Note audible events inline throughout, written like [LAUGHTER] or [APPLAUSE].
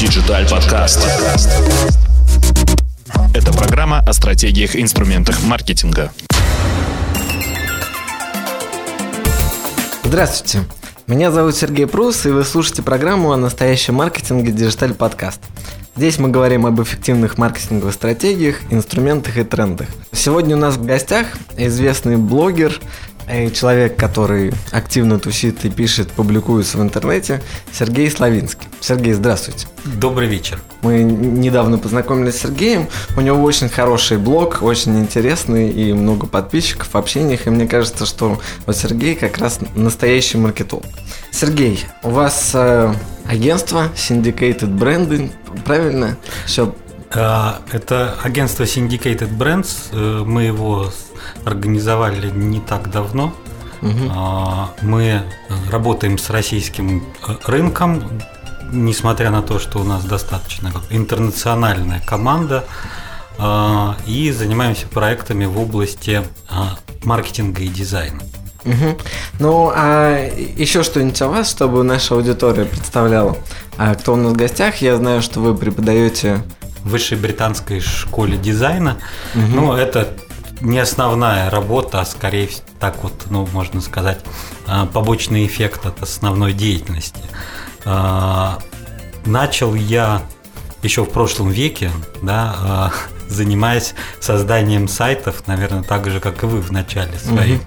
Digital Podcast. Это программа о стратегиях и инструментах маркетинга. Здравствуйте. Меня зовут Сергей Прус, и вы слушаете программу о настоящем маркетинге Digital Podcast. Здесь мы говорим об эффективных маркетинговых стратегиях, инструментах и трендах. Сегодня у нас в гостях известный блогер, человек, который активно тусит и пишет, публикуется в интернете, Сергей Славинский. Сергей, здравствуйте. Добрый вечер. Мы недавно познакомились с Сергеем. У него очень хороший блог, очень интересный и много подписчиков в общениях. И мне кажется, что вот Сергей как раз настоящий маркетолог. Сергей, у вас э, агентство Syndicated Branding, правильно? Все это агентство Syndicated Brands. Э, мы его организовали не так давно. Угу. Мы работаем с российским э, рынком, несмотря на то, что у нас достаточно интернациональная команда, а, и занимаемся проектами в области маркетинга и дизайна. Угу. Ну, а еще что-нибудь о вас, чтобы наша аудитория представляла? А кто у нас в гостях? Я знаю, что вы преподаете высшей британской школе дизайна. Угу. Ну, это не основная работа, а скорее так вот, ну, можно сказать, а, побочный эффект от основной деятельности. А, начал я еще в прошлом веке, да, а, занимаясь созданием сайтов, наверное, так же, как и вы в начале своей угу.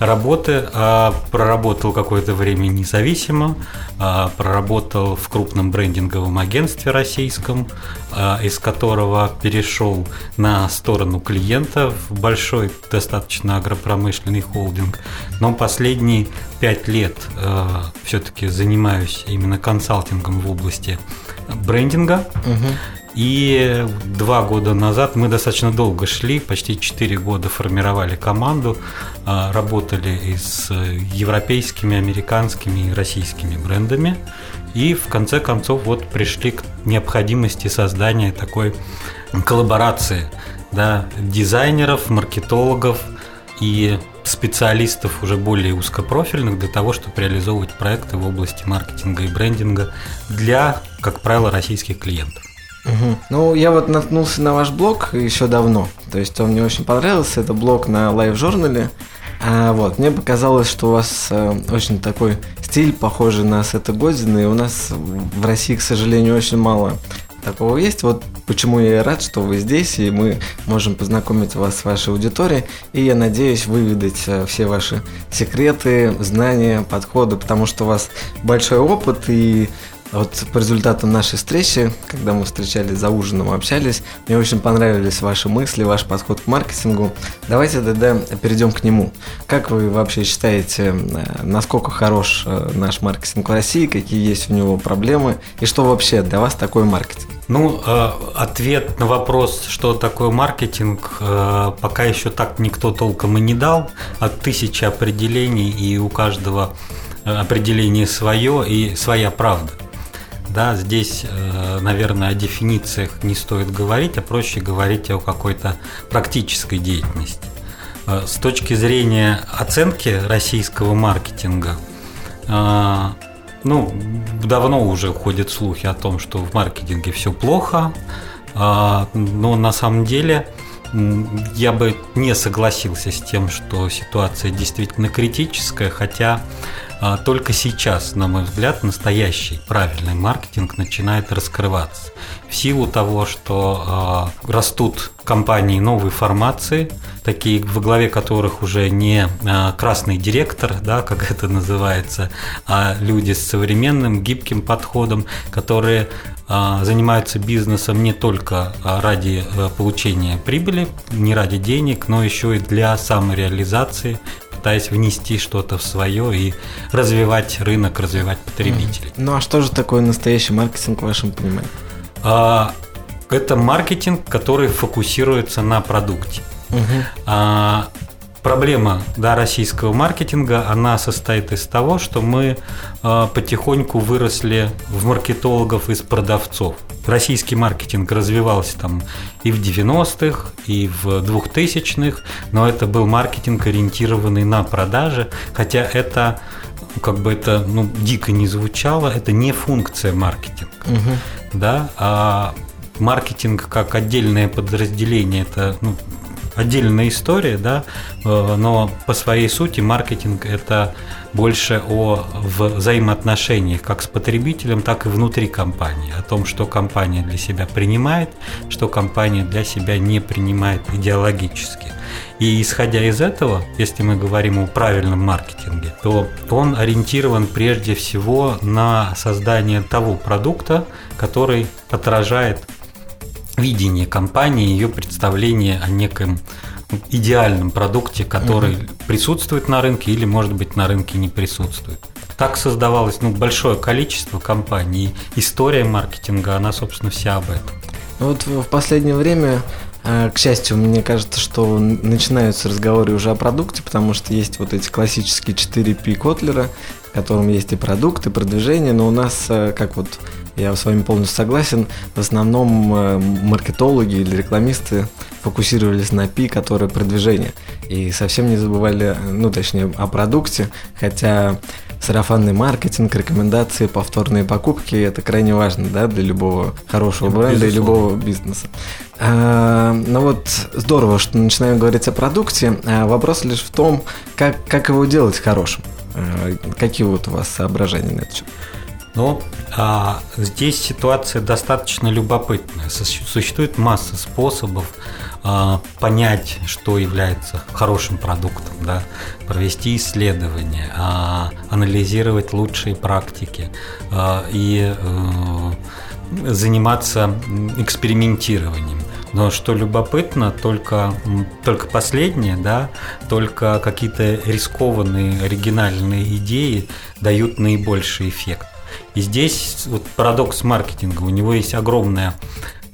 работы. А, проработал какое-то время независимо, а, проработал в крупном брендинговом агентстве российском, а, из которого перешел на сторону клиента в большой достаточно агропромышленный холдинг. Но последние пять лет все-таки занимаюсь именно консалтингом в области брендинга. Угу. И два года назад мы достаточно долго шли, почти четыре года формировали команду, а, работали и с европейскими, американскими и российскими брендами. И в конце концов вот пришли к необходимости создания такой коллаборации да, дизайнеров, маркетологов и специалистов уже более узкопрофильных для того, чтобы реализовывать проекты в области маркетинга и брендинга для, как правило, российских клиентов. Угу. Ну, я вот наткнулся на ваш блог еще давно. То есть он мне очень понравился. Это блог на лайв-журнале. А, вот, мне показалось, что у вас э, очень такой стиль, похожий на Сета Година, и у нас в России, к сожалению, очень мало такого есть. Вот почему я рад, что вы здесь, и мы можем познакомить вас с вашей аудиторией, и я надеюсь выведать э, все ваши секреты, знания, подходы, потому что у вас большой опыт, и вот по результатам нашей встречи, когда мы встречались за ужином, общались, мне очень понравились ваши мысли, ваш подход к маркетингу. Давайте тогда перейдем к нему. Как вы вообще считаете, э, насколько хорош э, наш маркетинг в России, какие есть у него проблемы, и что вообще для вас такой маркетинг? Ну, э, ответ на вопрос, что такое маркетинг, пока еще так никто толком и не дал. От тысячи определений, и у каждого определение свое и своя правда. Да, здесь, э, наверное, о дефинициях не стоит говорить, а проще говорить о какой-то практической деятельности. Э, с точки зрения оценки российского маркетинга, э, ну, давно уже ходят слухи о том, что в маркетинге все плохо, но на самом деле я бы не согласился с тем, что ситуация действительно критическая, хотя только сейчас, на мой взгляд, настоящий правильный маркетинг начинает раскрываться. В силу того, что э, растут компании новой формации, такие во главе которых уже не э, красный директор, да, как [LAUGHS] это называется, а люди с современным гибким подходом, которые занимаются бизнесом не только ради э, получения прибыли, не ради денег, но еще и для самореализации, пытаясь внести что-то в свое и развивать рынок, развивать потребителей. Ну а что же такое настоящий маркетинг в вашем понимании? А, это маркетинг, который фокусируется на продукте. Угу. А, проблема да, российского маркетинга, она состоит из того, что мы э, потихоньку выросли в маркетологов из продавцов российский маркетинг развивался там и в 90-х, и в 2000-х, но это был маркетинг, ориентированный на продажи, хотя это как бы это ну, дико не звучало, это не функция маркетинга. Угу. Да? А маркетинг как отдельное подразделение, это ну, отдельная история, да, э, но по своей сути маркетинг это больше о взаимоотношениях как с потребителем, так и внутри компании, о том, что компания для себя принимает, что компания для себя не принимает идеологически. И исходя из этого, если мы говорим о правильном маркетинге, то он ориентирован прежде всего на создание того продукта, который отражает видение компании, ее представление о неком идеальном продукте, который угу. присутствует на рынке или, может быть, на рынке не присутствует. Так создавалось ну, большое количество компаний. История маркетинга, она, собственно, вся об этом. Ну вот в последнее время э, к счастью, мне кажется, что начинаются разговоры уже о продукте, потому что есть вот эти классические 4P Котлера, котором есть и продукт, и продвижение, но у нас, э, как вот я с вами полностью согласен. В основном э, маркетологи или рекламисты фокусировались на P, которое продвижение. И совсем не забывали, ну точнее, о продукте, хотя сарафанный маркетинг, рекомендации, повторные покупки – это крайне важно да, для любого хорошего бренда Безусловно. и любого бизнеса. А, ну вот здорово, что начинаем говорить о продукте. А вопрос лишь в том, как, как его делать хорошим. А, какие вот у вас соображения на это? Но а, здесь ситуация достаточно любопытная. Существует масса способов а, понять, что является хорошим продуктом, да, провести исследования, а, анализировать лучшие практики а, и а, заниматься экспериментированием. Но что любопытно, только, только последнее, да, только какие-то рискованные оригинальные идеи дают наибольший эффект. И здесь вот парадокс маркетинга. У него есть огромная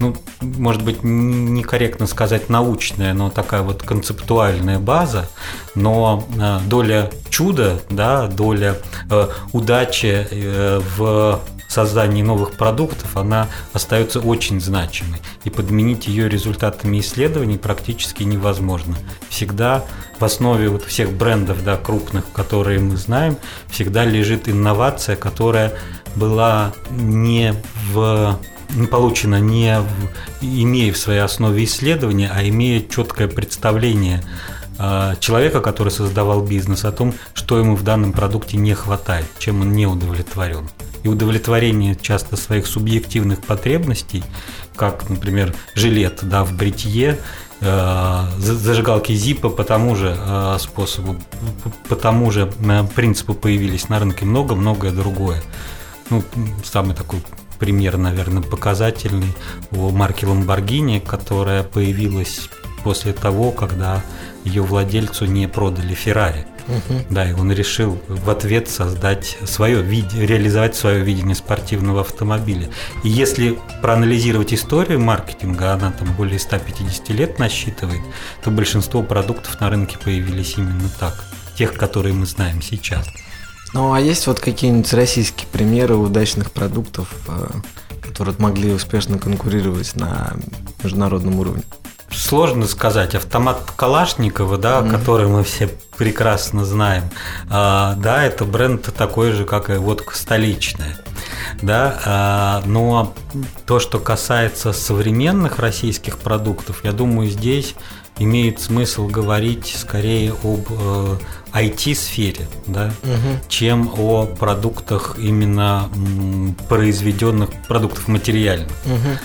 ну, может быть, некорректно сказать научная, но такая вот концептуальная база, но э, доля чуда, да, доля э, удачи э, в создании новых продуктов, она остается очень значимой. И подменить ее результатами исследований практически невозможно. Всегда в основе вот всех брендов да, крупных, которые мы знаем, всегда лежит инновация, которая была не в не получена не в, имея в своей основе исследования, а имея четкое представление э, человека, который создавал бизнес, о том, что ему в данном продукте не хватает, чем он не удовлетворен. И удовлетворение часто своих субъективных потребностей, как, например, жилет да, в бритье, э, зажигалки Зипа по тому же э, способу, по тому же э, принципу появились на рынке много-многое другое ну, самый такой пример, наверное, показательный у марки Lamborghini, которая появилась после того, когда ее владельцу не продали Ferrari. Угу. Да, и он решил в ответ создать свое видение, реализовать свое видение спортивного автомобиля. И если проанализировать историю маркетинга, она там более 150 лет насчитывает, то большинство продуктов на рынке появились именно так, тех, которые мы знаем сейчас. Ну, а есть вот какие-нибудь российские примеры удачных продуктов, э, которые могли успешно конкурировать на международном уровне? Сложно сказать. Автомат Калашникова, да, mm-hmm. который мы все прекрасно знаем, а, да, это бренд такой же, как и водка столичная. Да, а, но то, что касается современных российских продуктов, я думаю, здесь имеет смысл говорить скорее об э, IT-сфере, да, угу. чем о продуктах именно произведенных продуктов материальных. Угу.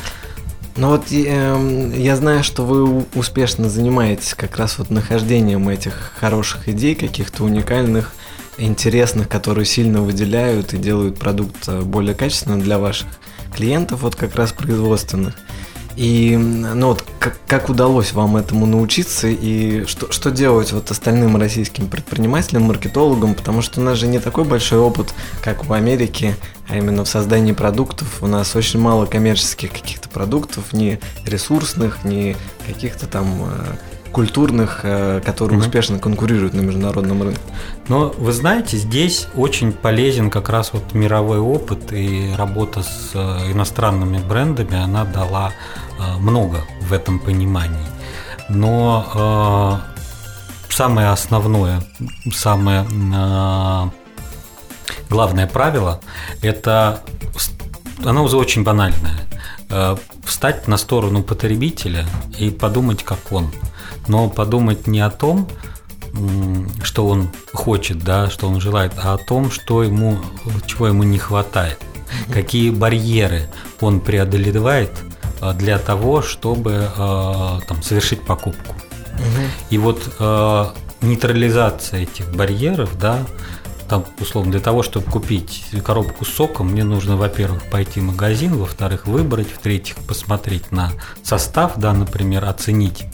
Ну вот э, я знаю, что вы успешно занимаетесь как раз вот нахождением этих хороших идей, каких-то уникальных, интересных, которые сильно выделяют и делают продукт э, более качественным для ваших клиентов, вот как раз производственных. И ну вот как, как удалось вам этому научиться и что, что делать вот остальным российским предпринимателям, маркетологам, потому что у нас же не такой большой опыт, как в Америке, а именно в создании продуктов. У нас очень мало коммерческих каких-то продуктов, ни ресурсных, ни каких-то там э, культурных, э, которые mm-hmm. успешно конкурируют на международном рынке. Но вы знаете, здесь очень полезен как раз вот мировой опыт и работа с э, иностранными брендами, она дала Э, много в этом понимании. Но э, самое основное, самое э, главное правило – это оно уже очень банальное. Э, встать на сторону потребителя и подумать, как он. Но подумать не о том, что он хочет, да, что он желает, а о том, что ему, чего ему не хватает, какие барьеры он преодолевает э, для того, чтобы э, там, совершить покупку. И вот нейтрализация этих барьеров, да, там, условно, для того, чтобы купить коробку с соком, мне нужно, во-первых, пойти в магазин, во-вторых, выбрать, в-третьих, посмотреть на состав, да, например, оценить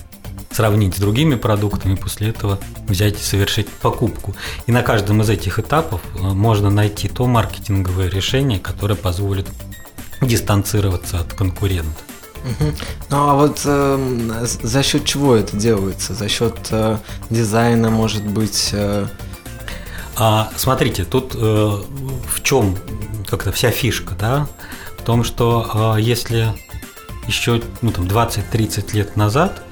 сравнить с другими продуктами, после этого взять и совершить покупку. И на каждом из этих этапов э, можно найти то маркетинговое решение, которое позволит дистанцироваться от конкурента. Ну а вот э, за счет чего это делается? За счет э, дизайна, может быть, э, а, смотрите, тут э, в чем как-то вся фишка, да? В том, что э, если еще ну, там, 20-30 лет назад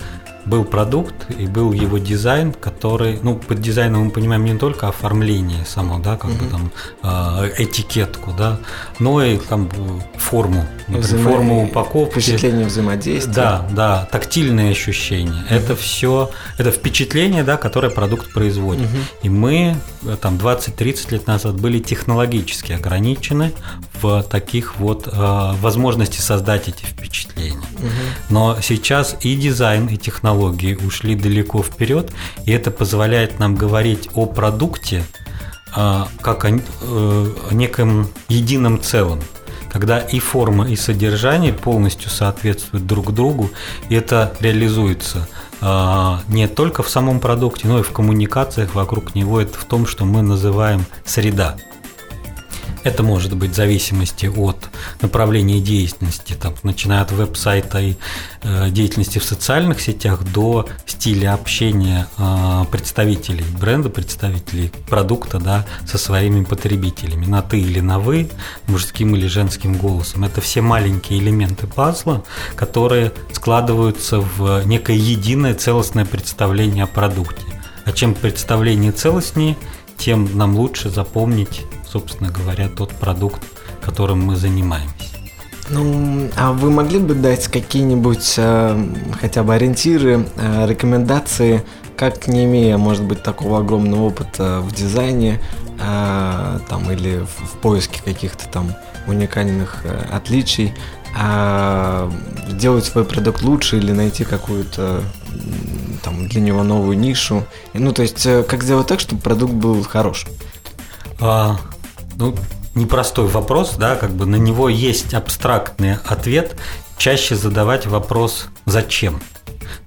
был продукт и был его дизайн, который, ну, под дизайном мы понимаем не только оформление само, да, как бы там э, этикетку, да, но и там форму, например, Взаимо... форму упаковки. Впечатление взаимодействия. Да, да, тактильные ощущения. Угу. Это все, это впечатление, да, которое продукт производит. Угу. И мы э, там 20-30 лет назад были технологически ограничены в таких вот э, возможности создать эти впечатления. Угу. Но сейчас и дизайн, и технологии ушли далеко вперед, и это позволяет нам говорить о продукте э, как о э, неком едином целом когда и форма, и содержание полностью соответствуют друг другу, и это реализуется э, не только в самом продукте, но и в коммуникациях вокруг него. Это в том, что мы называем среда. Это может быть в зависимости от направления деятельности, там, начиная от веб-сайта и э, деятельности в социальных сетях до стиля общения э, представителей бренда, представителей продукта да, со своими потребителями на ты или на вы, мужским или женским голосом. Это все маленькие элементы пазла, которые складываются в некое единое целостное представление о продукте. А чем представление целостнее, тем нам лучше запомнить собственно говоря, тот продукт, которым мы занимаемся. Ну, а вы могли бы дать какие-нибудь э, хотя бы ориентиры, э, рекомендации, как не имея, может быть, такого огромного опыта в дизайне, э, там, или в, в поиске каких-то там уникальных э, отличий, а сделать свой продукт лучше или найти какую-то там для него новую нишу. Ну, то есть, э, как сделать так, чтобы продукт был хорош? А, ну, непростой вопрос, да, как бы на него есть абстрактный ответ. Чаще задавать вопрос «зачем?».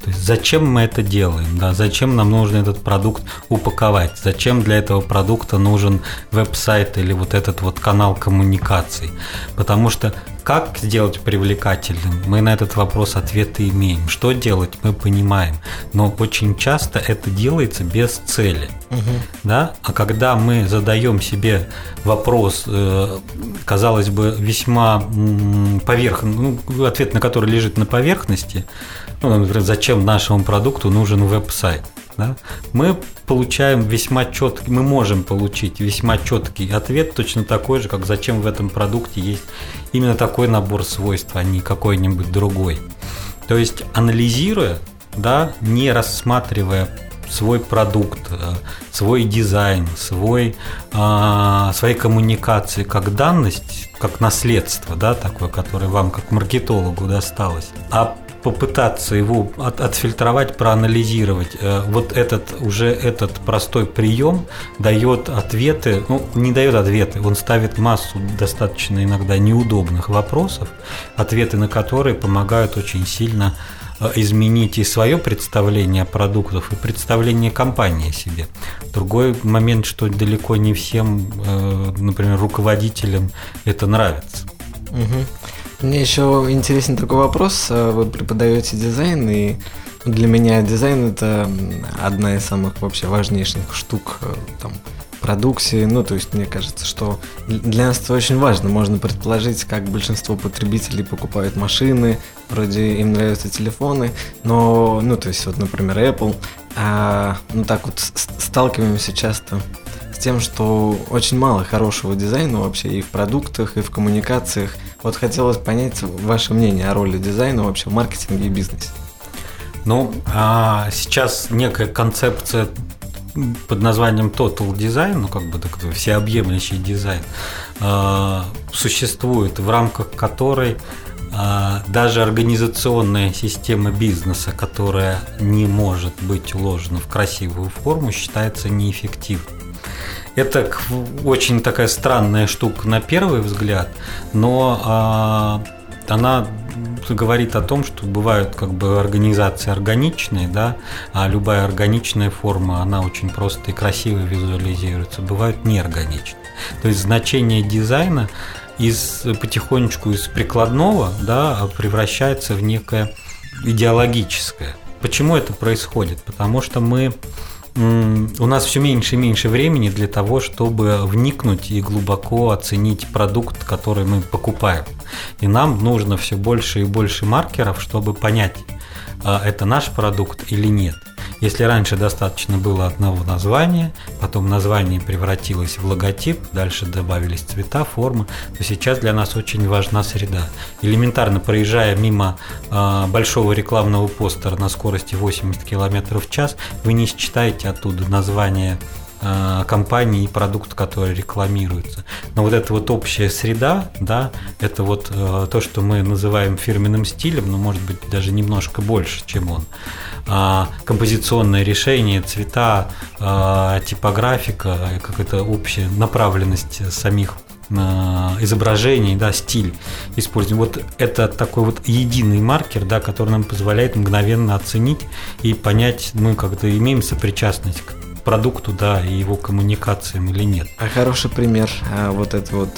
То есть зачем мы это делаем, да, зачем нам нужно этот продукт упаковать, зачем для этого продукта нужен веб-сайт или вот этот вот канал коммуникаций. Потому что как сделать привлекательным? Мы на этот вопрос ответы имеем. Что делать, мы понимаем. Но очень часто это делается без цели. Угу. Да? А когда мы задаем себе вопрос, э, казалось бы, весьма поверхностный, ну, ответ на который лежит на поверхности, ну, например, зачем нашему продукту нужен веб-сайт, да, мы получаем весьма четкий, мы можем получить весьма четкий ответ, точно такой же, как зачем в этом продукте есть именно такой набор свойств, а не какой-нибудь другой. То есть, анализируя, да, не рассматривая свой продукт, э, свой дизайн, свой, а, свои коммуникации как данность, как наследство, да, такое, которое вам как маркетологу досталось, а попытаться его от, отфильтровать, проанализировать. Э, вот этот уже этот простой прием дает ответы, ну не дает ответы, он ставит массу достаточно иногда неудобных вопросов, ответы на которые помогают очень сильно э, изменить и свое представление о продуктах, и представление компании о себе. Другой момент, что далеко не всем, э, например, руководителям это нравится. Угу. Мне еще интересен такой вопрос. Э, вы преподаете дизайн, и для меня дизайн это одна из самых вообще важнейших штук э, там, продукции. Ну, то есть мне кажется, что для нас это очень важно. Можно предположить, как большинство потребителей покупают машины, вроде им нравятся телефоны, но, ну, то есть вот, например, Apple, а, ну, так вот сталкиваемся часто с тем, что очень мало хорошего дизайна вообще и в продуктах, и в коммуникациях. Вот хотелось понять ваше мнение о роли дизайна вообще в маркетинге и бизнесе. Ну, а сейчас некая концепция под названием Total Design, ну как бы такой всеобъемлющий дизайн, э, существует, в рамках которой э, даже организационная система бизнеса, которая не может быть уложена в красивую форму, считается неэффективной. Это очень такая странная штука на первый взгляд, но э, она говорит о том, что бывают как бы организации органичные, да, а любая органичная форма, она очень просто и красиво визуализируется. Бывают неорганичные. То есть значение дизайна из потихонечку из прикладного да, превращается в некое идеологическое. Почему это происходит? Потому что мы у нас все меньше и меньше времени для того, чтобы вникнуть и глубоко оценить продукт, который мы покупаем. И нам нужно все больше и больше маркеров, чтобы понять, а, это наш продукт или нет. Если раньше достаточно было одного названия, потом название превратилось в логотип, дальше добавились цвета, формы, то сейчас для нас очень важна среда. Элементарно проезжая мимо э, большого рекламного постера на скорости 80 км в час, вы не считаете оттуда название компании и продукт, который рекламируется. Но вот эта вот общая среда, да, это вот э, то, что мы называем фирменным стилем, но может быть даже немножко больше, чем он. А, композиционное решение, цвета, а, типографика, какая-то общая направленность самих э, изображений, да, стиль используем. Вот это такой вот единый маркер, да, который нам позволяет мгновенно оценить и понять, мы как-то имеем сопричастность к продукту, да, и его коммуникациям или нет. А хороший пример а, вот этой вот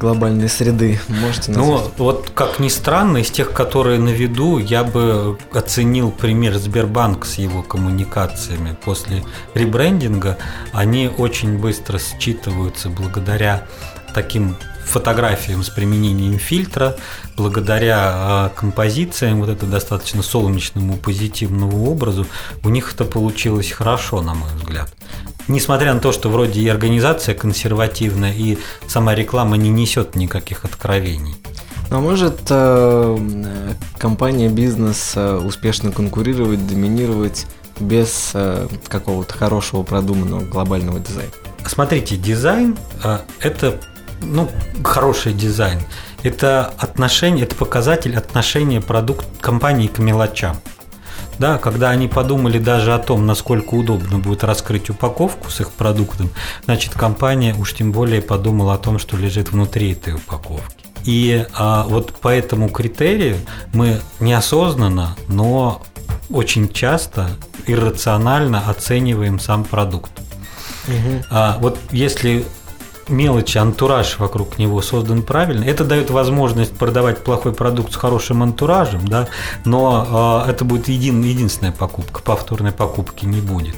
глобальной среды можете назвать? Ну, вот как ни странно, из тех, которые на виду, я бы оценил пример Сбербанк с его коммуникациями после ребрендинга. Они очень быстро считываются благодаря таким фотографиям с применением фильтра, благодаря а, композициям, вот это достаточно солнечному позитивному образу, у них это получилось хорошо, на мой взгляд. Несмотря на то, что вроде и организация консервативная, и сама реклама не несет никаких откровений. А может э, компания, бизнес э, успешно конкурировать, доминировать без э, какого-то хорошего продуманного глобального дизайна? Смотрите, дизайн это ну, хороший дизайн. Это отношение, это показатель отношения продукт компании к мелочам. Да, когда они подумали даже о том, насколько удобно будет раскрыть упаковку с их продуктом, значит, компания уж тем более подумала о том, что лежит внутри этой упаковки. И а, вот по этому критерию мы неосознанно, но очень часто иррационально оцениваем сам продукт. Угу. А, вот если мелочи, антураж вокруг него создан правильно. Это дает возможность продавать плохой продукт с хорошим антуражем, да, но э, это будет един, единственная покупка, повторной покупки не будет.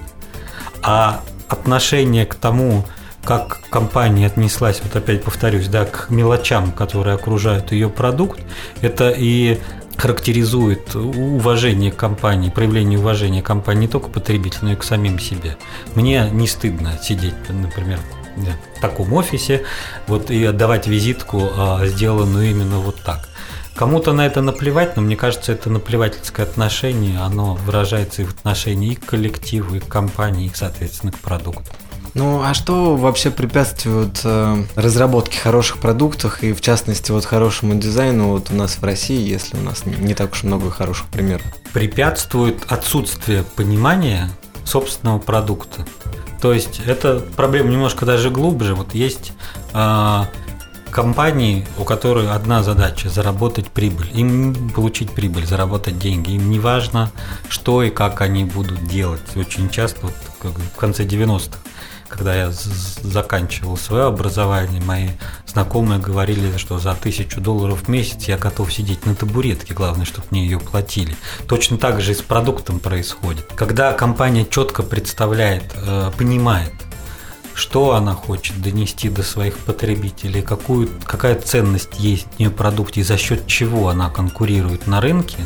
А отношение к тому, как компания отнеслась, вот опять повторюсь, да, к мелочам, которые окружают ее продукт, это и характеризует уважение компании, проявление уважения компании не только потребителю, но и к самим себе. Мне не стыдно сидеть, например, в таком офисе, вот и отдавать визитку, а, сделанную именно вот так. Кому-то на это наплевать, но мне кажется, это наплевательское отношение, оно выражается и в отношении и к коллективу, и к компании, и, соответственно, к продукту. Ну, а что вообще препятствует э, разработке хороших продуктов и, в частности, вот хорошему дизайну вот у нас в России, если у нас не так уж много хороших примеров? Препятствует отсутствие понимания собственного продукта. То есть это проблема немножко даже глубже. Вот есть э, компании, у которых одна задача – заработать прибыль. Им получить прибыль, заработать деньги. Им не важно, что и как они будут делать. Очень часто, вот, в конце 90-х, когда я заканчивал свое образование, мои знакомые говорили, что за тысячу долларов в месяц я готов сидеть на табуретке, главное, чтобы мне ее платили. Точно так же и с продуктом происходит. Когда компания четко представляет, э, понимает, что она хочет донести до своих потребителей, какую, какая ценность есть в нее продукте и за счет чего она конкурирует на рынке,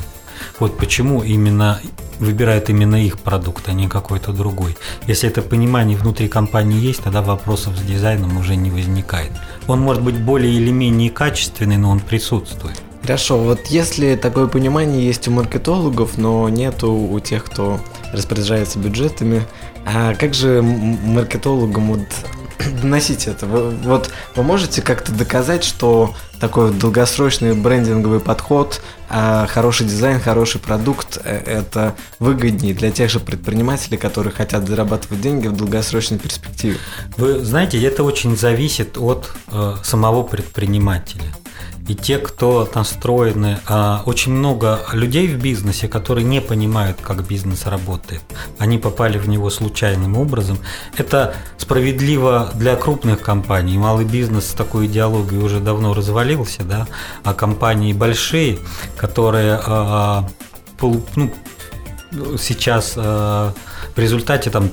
Вот почему именно выбирают именно их продукт, а не какой-то другой. Если это понимание внутри компании есть, тогда вопросов с дизайном уже не возникает. Он может быть более или менее качественный, но он присутствует. Хорошо, вот если такое понимание есть у маркетологов, но нету у тех, кто распоряжается бюджетами, а как же маркетологам вот [COUGHS] доносить это? Вы, вот вы можете как-то доказать, что такой долгосрочный брендинговый подход, а хороший дизайн, хороший продукт э, – это выгоднее для тех же предпринимателей, которые хотят зарабатывать деньги в долгосрочной перспективе? Вы знаете, это очень зависит от э, самого предпринимателя и те, кто настроены. А, очень много людей в бизнесе, которые не понимают, как бизнес работает. Они попали в него случайным образом. Это справедливо для крупных компаний. Малый бизнес с такой идеологией уже давно развалился, да, а компании большие, которые а, ну, сейчас а, в результате там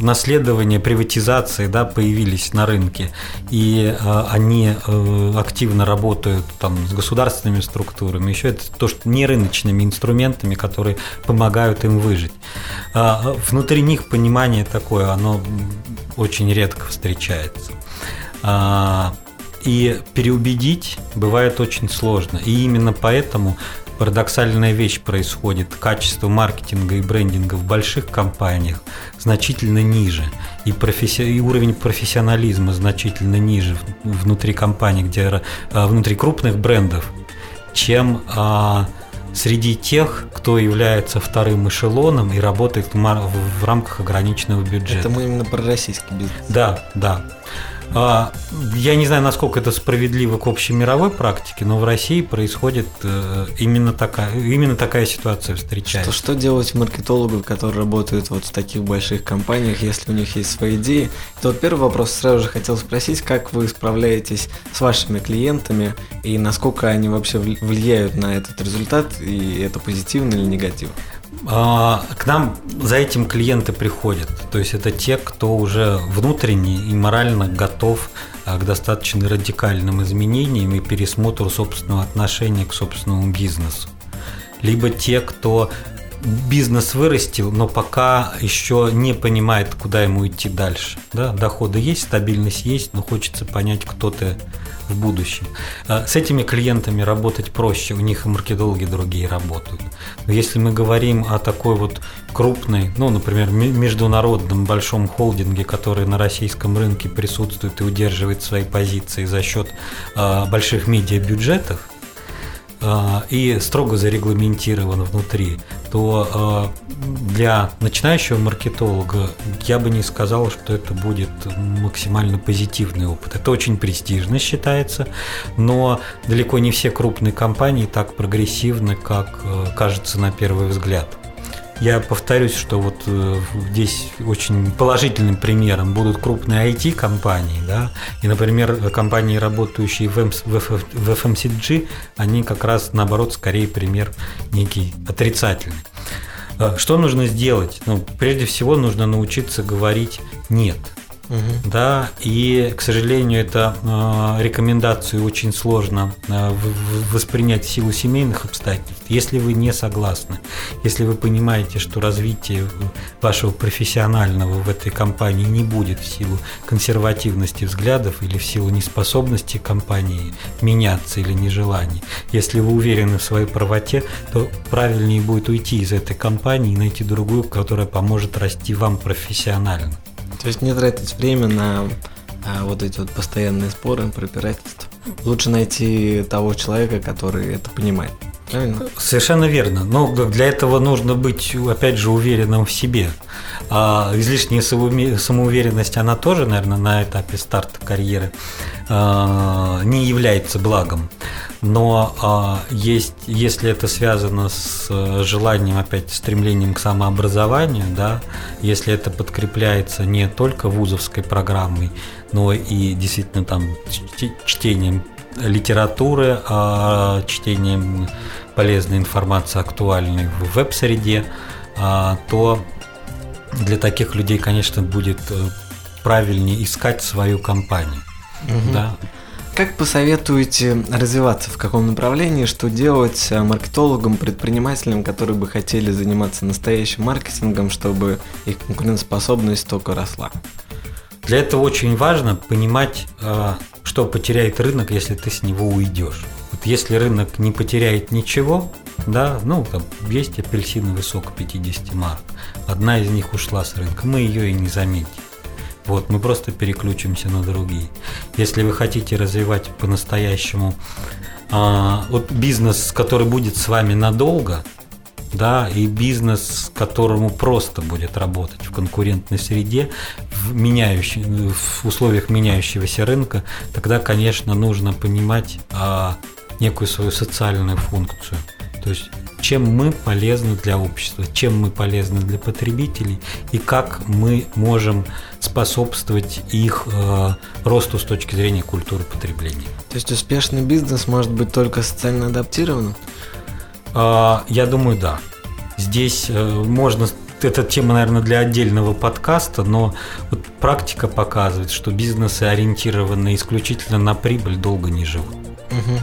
наследования, приватизации да, появились на рынке, и э, они э, активно работают там, с государственными структурами, еще это то, что не рыночными инструментами, которые помогают им выжить. А внутри них понимание такое, оно очень редко встречается. А, и переубедить бывает очень сложно. И именно поэтому парадоксальная вещь происходит. Качество маркетинга и брендинга в больших компаниях значительно ниже. И, професси... и уровень профессионализма значительно ниже внутри компаний, где а, внутри крупных брендов, чем а, среди тех, кто является вторым эшелоном и работает в, в рамках ограниченного бюджета. Это мы именно про российский бизнес. Да, да. А, я не знаю, насколько это справедливо к общей мировой практике, но в России происходит э, именно такая, именно такая ситуация встречается. Что, что делать маркетологу, который работает вот в таких больших компаниях, если у них есть свои идеи? Это вот первый вопрос сразу же хотел спросить, как вы справляетесь с вашими клиентами и насколько они вообще влияют на этот результат, и это позитивно или негативно? А, к нам за этим клиенты приходят. То есть это те, кто уже внутренне и морально готов а, к достаточно радикальным изменениям и пересмотру собственного отношения к собственному бизнесу. Либо те, кто бизнес вырастил, но пока еще не понимает, куда ему идти дальше. Да? Доходы есть, стабильность есть, но хочется понять, кто ты в будущем. А, с этими клиентами работать проще, у них и маркетологи другие работают. Но если мы говорим о такой вот крупной, ну, например, международном большом холдинге, который на российском рынке присутствует и удерживает свои позиции за счет э, больших медиабюджетов, и строго зарегламентирован внутри, то а, для начинающего маркетолога я бы не сказал, что это будет максимально позитивный опыт. Это очень престижно считается, но далеко не все крупные компании так прогрессивны, как а, кажется на первый взгляд. Я повторюсь, что вот э, здесь очень положительным примером будут крупные IT-компании, да, и, например, компании, работающие в, в FMCG, они как раз, наоборот, скорее пример некий отрицательный. Э, что нужно сделать? Ну, прежде всего, нужно научиться говорить «нет». Угу. Да, и, к сожалению, это э, рекомендацию очень сложно э, воспринять в силу семейных обстоятельств. Если вы не согласны, если вы понимаете, что развитие вашего профессионального в этой компании не будет в силу консервативности взглядов или в силу неспособности компании меняться или нежелания, если вы уверены в своей правоте, то правильнее будет уйти из этой компании и найти другую, которая поможет расти вам профессионально. То есть не тратить время на а, вот эти вот постоянные споры, пропирательства. Лучше найти того человека, который это понимает. Совершенно верно. Но для этого нужно быть, опять же, уверенным в себе. А излишняя самоуверенность, она тоже, наверное, на этапе старта карьеры а, не является благом. Но а, есть, если это связано с желанием, опять, стремлением к самообразованию, да, если это подкрепляется не только вузовской программой, но и действительно там чтением литературы, а чтением полезной информации, актуальной в веб-среде, а, то для таких людей, конечно, будет э, правильнее искать свою компанию. Угу. Да? как посоветуете развиваться, в каком направлении, что делать э, маркетологам, предпринимателям, которые бы хотели заниматься настоящим маркетингом, чтобы их конкурентоспособность только росла? Для этого очень важно понимать, э, что потеряет рынок, если ты с него уйдешь. Вот если рынок не потеряет ничего, да, ну, там есть апельсиновый сок 50 марок. Одна из них ушла с рынка, мы ее и не заметим. Вот, мы просто переключимся на другие. Если вы хотите развивать по-настоящему а, вот бизнес, который будет с вами надолго, да, и бизнес, которому просто будет работать в конкурентной среде, в, меняющей, в условиях меняющегося рынка, тогда, конечно, нужно понимать а, некую свою социальную функцию. То есть чем мы полезны для общества, чем мы полезны для потребителей и как мы можем способствовать их э, росту с точки зрения культуры потребления. То есть успешный бизнес может быть только социально адаптированным? Э, я думаю, да. Здесь э, можно эта тема, наверное, для отдельного подкаста, но вот практика показывает, что бизнесы, ориентированные исключительно на прибыль, долго не живут. Угу.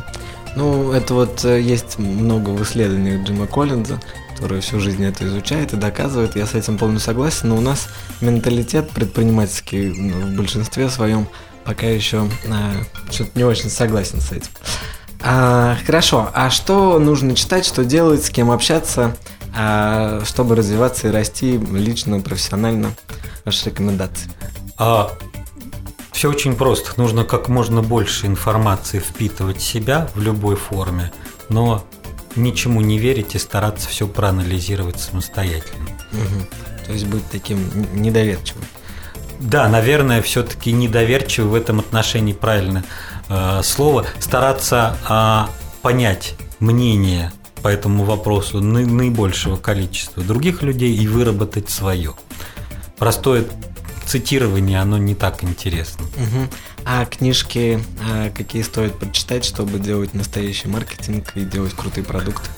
Ну, это вот э, есть много в исследованиях Джима Коллинза, который всю жизнь это изучает и доказывает. Я с этим полностью согласен, но у нас менталитет предпринимательский в большинстве своем пока еще э, что-то не очень согласен с этим. А, хорошо, а что нужно читать, что делать, с кем общаться, а, чтобы развиваться и расти лично, профессионально? Ваши рекомендации. А, все очень просто. Нужно как можно больше информации впитывать в себя в любой форме, но ничему не верить и стараться все проанализировать самостоятельно. Угу. То есть быть таким недоверчивым. Да, наверное, все-таки недоверчивый в этом отношении правильно слово. Стараться э, понять мнение по этому вопросу наибольшего количества других людей и выработать свое. Простое цитирование, оно не так интересно. Угу. А книжки а какие стоит прочитать, чтобы делать настоящий маркетинг и делать крутые продукты?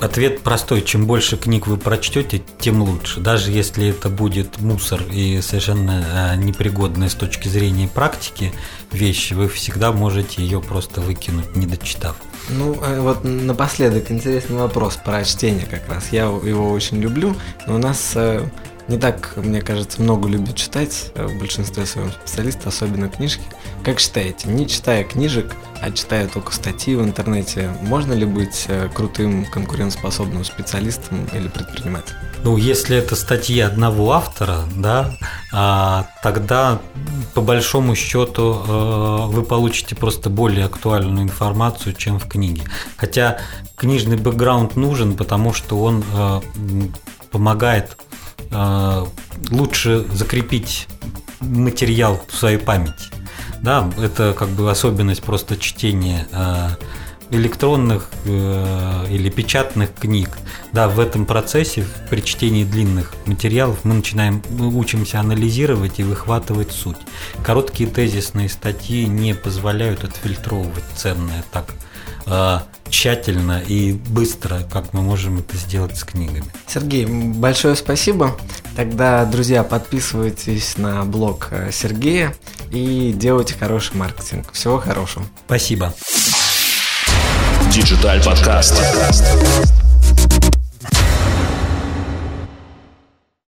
Ответ простой. Чем больше книг вы прочтете, тем лучше. Даже если это будет мусор и совершенно а, непригодная с точки зрения практики вещи, вы всегда можете ее просто выкинуть, не дочитав. Ну, э, вот напоследок интересный вопрос про чтение как раз. Я его очень люблю, но у нас э, не так, мне кажется, много любят читать э, в большинстве своем специалисты, особенно книжки. Как считаете, не читая книжек, а читая только статьи в интернете, можно ли быть э, крутым конкурентоспособным специалистом или предпринимателем? Ну, если это статьи одного автора, да, а, тогда по большому счету э, вы получите просто более актуальную информацию, чем в книге. Хотя книжный бэкграунд нужен, потому что он помогает лучше закрепить материал в своей памяти. Да, это как бы особенность просто чтения э, электронных э, или печатных книг. Да, в этом процессе, при чтении длинных материалов, мы начинаем, мы учимся анализировать и выхватывать суть. Короткие тезисные статьи не позволяют отфильтровывать ценное так тщательно и быстро, как мы можем это сделать с книгами. Сергей, большое спасибо. Тогда, друзья, подписывайтесь на блог э, Сергея и делайте хороший маркетинг. Всего хорошего. Спасибо. Digital подкаст.